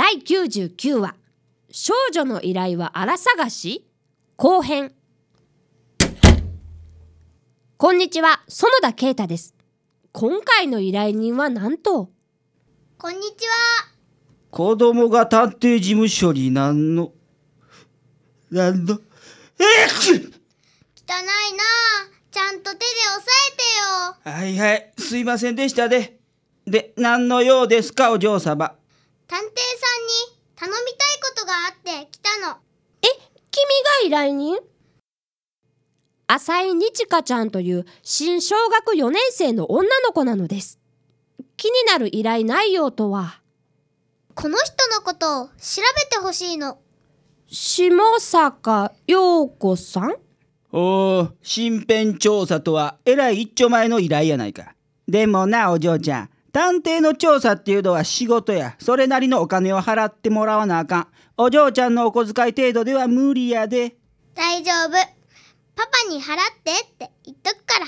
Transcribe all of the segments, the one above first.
第99話「少女の依頼は荒探し?」後編。こんにちは。園田啓太です。今回の依頼人はなんと？こんにちは。子供が探偵事務所になんの、なんの、え？っ汚いな。ちゃんと手で押さえてよ。はいはい、すいませんでしたで。で、何の用ですか、お嬢様？探偵さんに頼みたいことがあって来たの。え君が依頼人？浅井にちかちゃんという新小学4年生の女の子なのです。気になる依頼内容とは？この人のことを調べてほしいの。下坂陽子さん？おー、身辺調査とは、えらい一丁前の依頼やないか。でもな、お嬢ちゃん。探偵の調査っていうのは仕事や。それなりのお金を払ってもらわなあかん。お嬢ちゃんのお小遣い程度では無理やで。大丈夫パパに払ってって言っとくから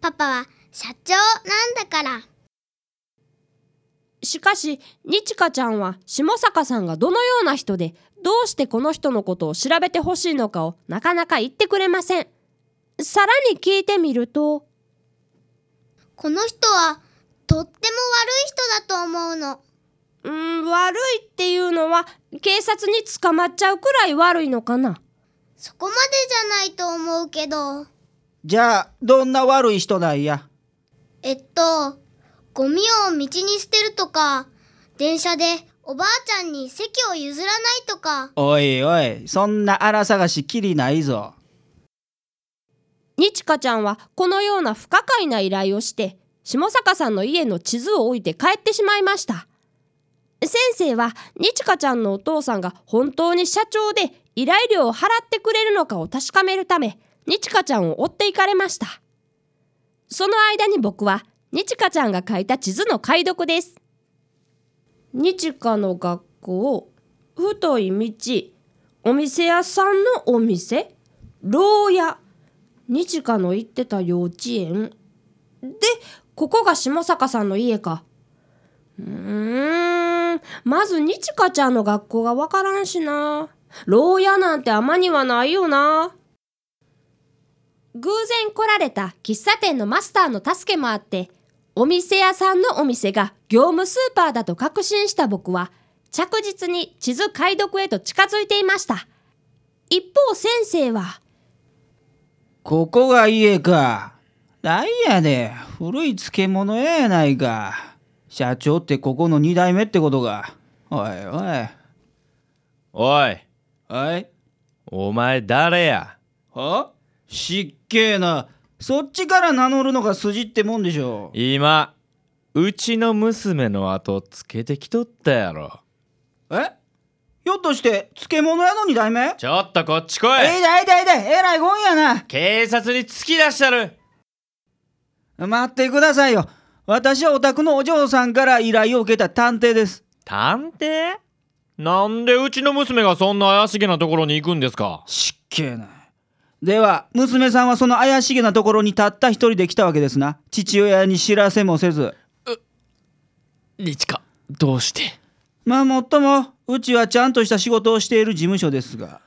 パパは社長なんだからしかしにちかちゃんは下坂さんがどのような人でどうしてこの人のことを調べてほしいのかをなかなか言ってくれませんさらに聞いてみるとこの人はとっても悪い人だと思うのうーん悪いっていうのは警察に捕まっちゃうくらい悪いのかなそこまでじゃないと思うけどじゃあ、どんな悪い人なんや？えっとゴミを道に捨てるとか電車でおばあちゃんに席を譲らないとかおいおい、そんな荒探しきりないぞ。にちかちゃんはこのような不可解な依頼をして下坂さんの家の地図を置いて帰ってしまいました。先生はにちかちゃんのお父さんが本当に社長で依頼料を払ってくれるのかを確かめるためにちかちゃんを追っていかれました。その間に僕はにちかちゃんが書いた地図の解読です。にちかの学校太い道お店屋さんのお店牢屋日花の行ってた幼稚園でここが下坂さんの家か。うーん。まず日花ちゃんの学校がわからんしな。牢屋なんてあまにはないよな。偶然来られた喫茶店のマスターの助けもあってお店屋さんのお店が業務スーパーだと確信した僕は着実に地図解読へと近づいていました。一方先生はここが家か。なんやで、古い漬物屋やないか。社長ってここの二代目ってことが。おいおい。おいおい。お前誰や？は？しっけえな。そっちから名乗るのが筋ってもんでしょ。今うちの娘の後つけてきとったやろえ？ひょっとして漬物屋の二代目？ちょっとこっち来いえいだいだいだい、えらいごんやな。警察に突き出したる待ってくださいよ。私はお宅のお嬢さんから依頼を受けた探偵です。探偵？なんでうちの娘がそんな怪しげなところに行くんですか？しっけえな。では、娘さんはその怪しげなところにたった一人で来たわけですな。父親に知らせもせず。日かどうして？まあもっとも、うちはちゃんとした仕事をしている事務所ですが。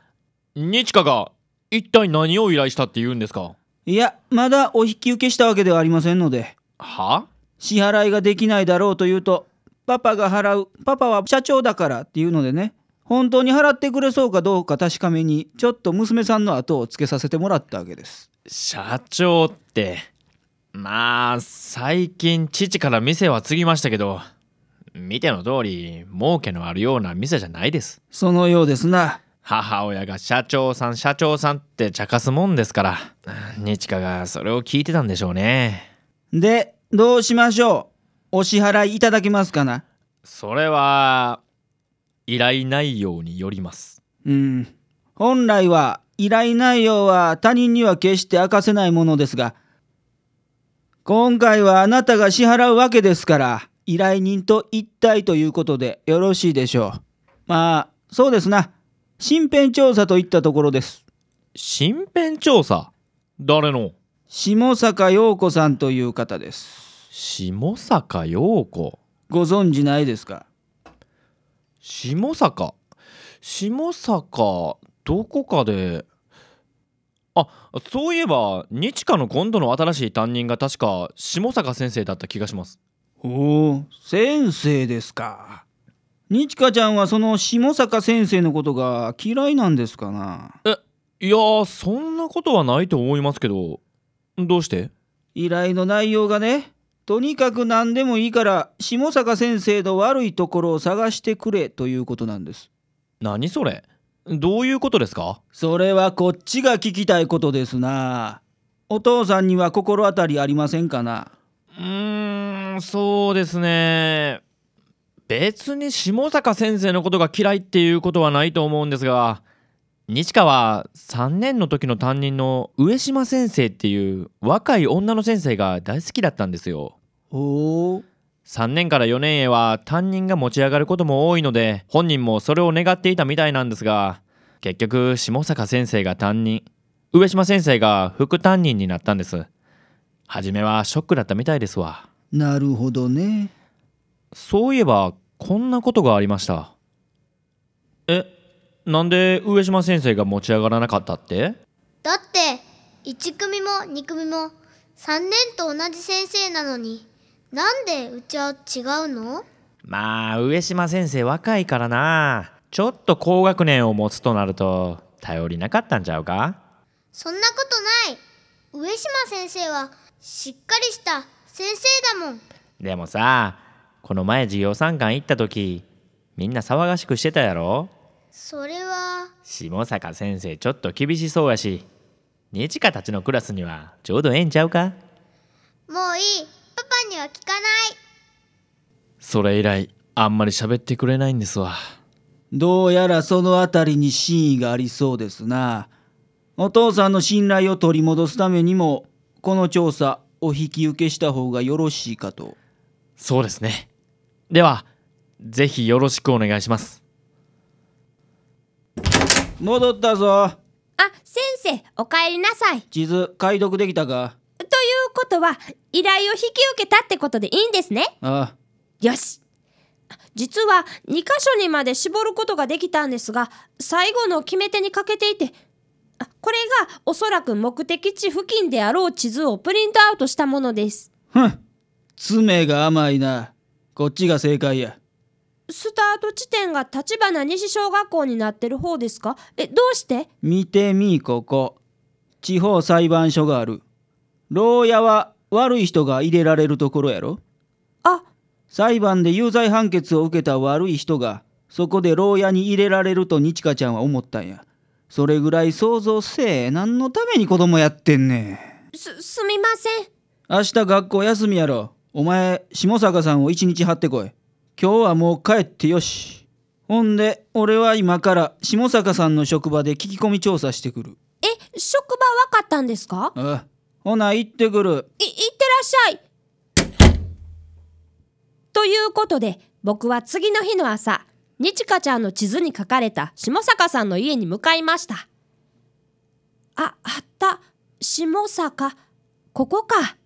日かが一体何を依頼したって言うんですか？いや、まだお引き受けしたわけではありませんので。は？支払いができないだろうと言うと、パパが払う、パパは社長だからっていうのでね、本当に払ってくれそうかどうか確かめに、ちょっと娘さんの後をつけさせてもらったわけです。社長ってまあ最近父から店は継ぎましたけど見ての通り儲けのあるような店じゃないですそのようですな。母親が社長さん社長さんって茶化すもんですから日華がそれを聞いてたんでしょうね。で、どうしましょう？お支払いいただけますかな？それは依頼内容によります。うん。本来は依頼内容は他人には決して明かせないものですが今回はあなたが支払うわけですから依頼人と一体ということでよろしいでしょう。まあそうですな身辺調査といったところです。身辺調査？誰の？下坂陽子さんという方です。下坂陽子？ご存知ないですか？下坂？下坂どこかで？あそういえば日華の今度の新しい担任が確か下坂先生だった気がします。おお先生ですか日香ちゃんはその下坂先生のことが嫌いなんですかな？いやーそんなことはないと思いますけどどうして？依頼の内容がねとにかく何でもいいから下坂先生の悪いところを探してくれということなんです。何それ？どういうことですか？それはこっちが聞きたいことですな。お父さんには心当たりありませんかな？うーんそうですね別に下坂先生のことが嫌いっていうことはないと思うんですが日華は3年の時の担任の上島先生っていう若い女の先生が大好きだったんですよ。おお3年から4年へは担任が持ち上がることも多いので本人もそれを願っていたみたいなんですが結局下坂先生が担任上島先生が副担任になったんです。初めはショックだったみたいですわ。なるほどね。そういえばこんなことがありました。えなんで上島先生が持ち上がらなかったって？だって1組も2組も3年と同じ先生なのになんでうちは違うの？まあ上島先生若いからな。ちょっと高学年を持つとなると頼りなかったんちゃうか？そんなことない。上島先生はしっかりした先生だもん。でもさこの前授業参観行った時みんな騒がしくしてたやろ？それは。下坂先生ちょっと厳しそうやし日華たちのクラスにはちょうどええんちゃうか？もういい。パパには聞かない。それ以来あんまり喋ってくれないんですわ。どうやらそのあたりに真意がありそうですな。お父さんの信頼を取り戻すためにもこの調査お引き受けした方がよろしいかと。そうですねではぜひよろしくお願いします。戻ったぞ。あ先生おかえりなさい。地図解読できたか？ということは依頼を引き受けたってことでいいんですね？あよし。実は2箇所にまで絞ることができたんですが最後の決め手に欠けていてあこれがおそらく目的地付近であろう地図をプリントアウトしたものです。ふん。爪が甘いなこっちが正解や。スタート地点が立花西小学校になってる方ですか？えどうして？見てみここ。地方裁判所がある。牢屋は悪い人が入れられるところやろ。あ。裁判で有罪判決を受けた悪い人がそこで牢屋に入れられると日香ちゃんは思ったんや。それぐらい想像せえ。何のために子供やってんねん。すすみません。明日学校休みやろお前下坂さんを一日張ってこい。今日はもう帰ってよし。ほんで俺は今から下坂さんの職場で聞き込み調査してくる。え職場わかったんですか？ああほな行ってくる。いいってらっしゃい。ということで僕は次の日の朝日香ちゃんの地図に書かれた下坂さんの家に向かいました。ああった。下坂ここか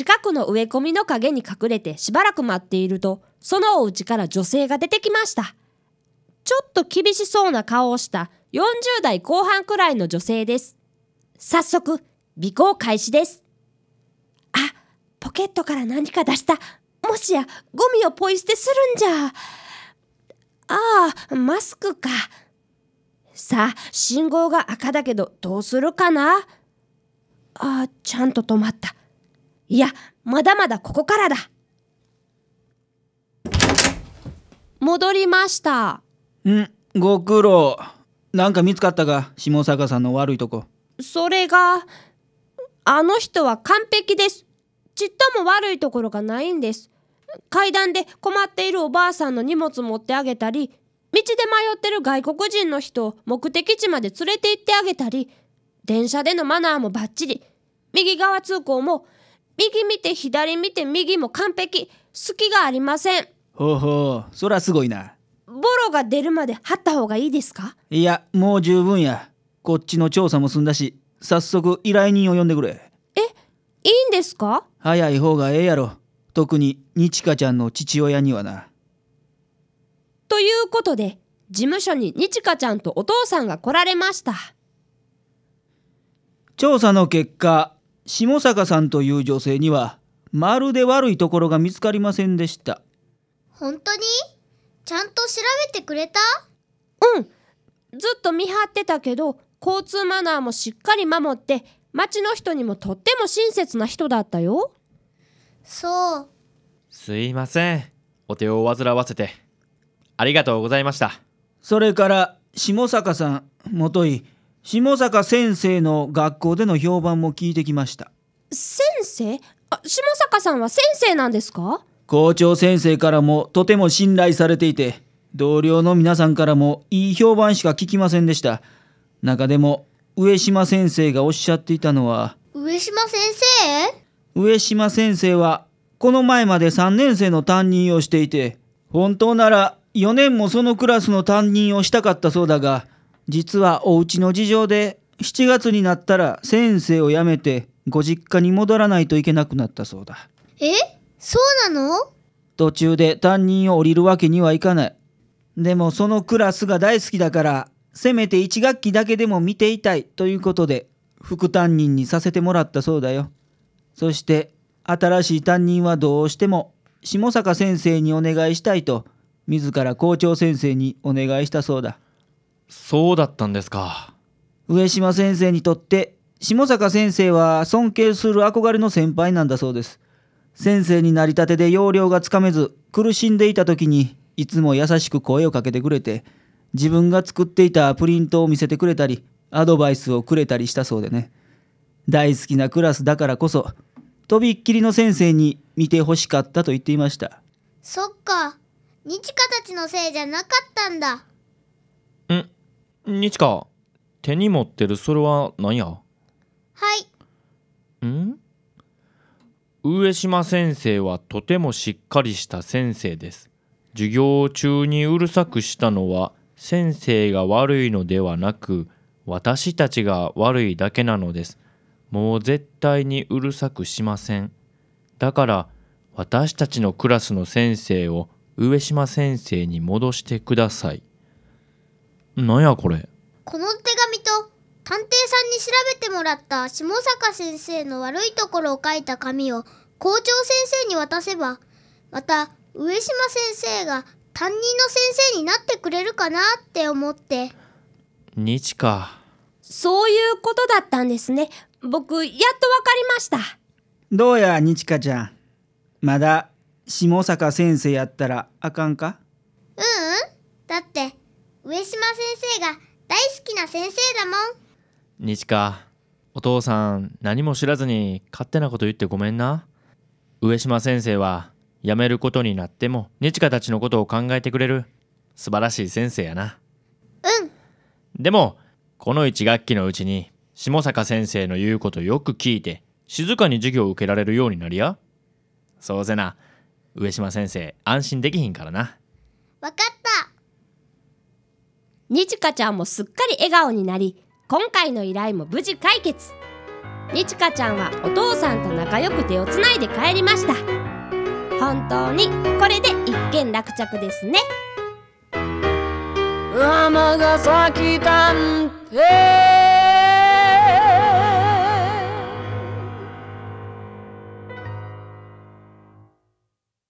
近くの植え込みの陰に隠れてしばらく待っているとそのお家から女性が出てきました。ちょっと厳しそうな顔をした40代後半くらいの女性です。早速尾行開始です。あポケットから何か出した。もしやゴミをポイ捨てするんじゃ。ああマスクか。さあ信号が赤だけどどうするかな。あちゃんと止まった。いやまだまだここからだ。戻りました。ん？ご苦労。なんか見つかったか？下坂さんの悪いとこ。それがあの人は完璧です。ちっとも悪いところがないんです。階段で困っているおばあさんの荷物持ってあげたり道で迷ってる外国人の人を目的地まで連れて行ってあげたり電車でのマナーもバッチリ。右側通行も右見て左見て右も完璧。隙がありません。ほうほう。そらすごいな。ボロが出るまで貼った方がいいですか？いやもう十分や。こっちの調査も済んだし早速依頼人を呼んでくれ。いいんですか？早い方がええやろ。特に日香ちゃんの父親にはな。ということで事務所に日香ちゃんとお父さんが来られました。調査の結果下坂さんという女性にはまるで悪いところが見つかりませんでした。本当に？ちゃんと調べてくれた？うん。ずっと見張ってたけど交通マナーもしっかり守って町の人にもとっても親切な人だったよ。そう。すいません。お手を煩わせて。ありがとうございました。それから下坂さんもとい下坂先生の学校での評判も聞いてきました。先生？あ下坂さんは先生なんですか？校長先生からもとても信頼されていて同僚の皆さんからもいい評判しか聞きませんでした。中でも上島先生がおっしゃっていたのは上島先生？上島先生はこの前まで3年生の担任をしていて本当なら4年もそのクラスの担任をしたかったそうだが実はお家の事情で7月になったら先生を辞めてご実家に戻らないといけなくなったそうだ。え？そうなの？途中で担任を降りるわけにはいかない。でもそのクラスが大好きだからせめて1学期だけでも見ていたいということで副担任にさせてもらったそうだよ。そして新しい担任はどうしても下坂先生にお願いしたいと自ら校長先生にお願いしたそうだそうだったんですか。上島先生にとって下坂先生は尊敬する憧れの先輩なんだそうです。先生になりたてで要領がつかめず苦しんでいた時にいつも優しく声をかけてくれて自分が作っていたプリントを見せてくれたりアドバイスをくれたりしたそうでね。大好きなクラスだからこそとびっきりの先生に見てほしかったと言っていました。そっか。日香たちのせいじゃなかったんだ日香手に持ってるそれは何や？はい。ん？上島先生はとてもしっかりした先生です。授業中にうるさくしたのは先生が悪いのではなく私たちが悪いだけなのです。もう絶対にうるさくしません。だから私たちのクラスの先生を上島先生に戻してくださいなんやこれ？この手紙と探偵さんに調べてもらった下坂先生の悪いところを書いた紙を校長先生に渡せばまた上島先生が担任の先生になってくれるかなって思って。日か。そういうことだったんですね。僕やっとわかりました。どうや日香ちゃん。まだ下坂先生やったらあかんか？ううん。だって上島先生が大好きな先生だもん。日かお父さん何も知らずに勝手なこと言ってごめんな。上島先生は辞めることになっても日香たちのことを考えてくれる素晴らしい先生やな。うん。でもこの1学期のうちに下坂先生の言うことよく聞いて静かに授業を受けられるようになりや。そうせな。上島先生安心できひんからな。わかにちかちゃんもすっかり笑顔になり今回の依頼も無事解決。にちかちゃんはお父さんと仲良く手をつないで帰りました。本当にこれで一件落着ですね。尼崎探偵。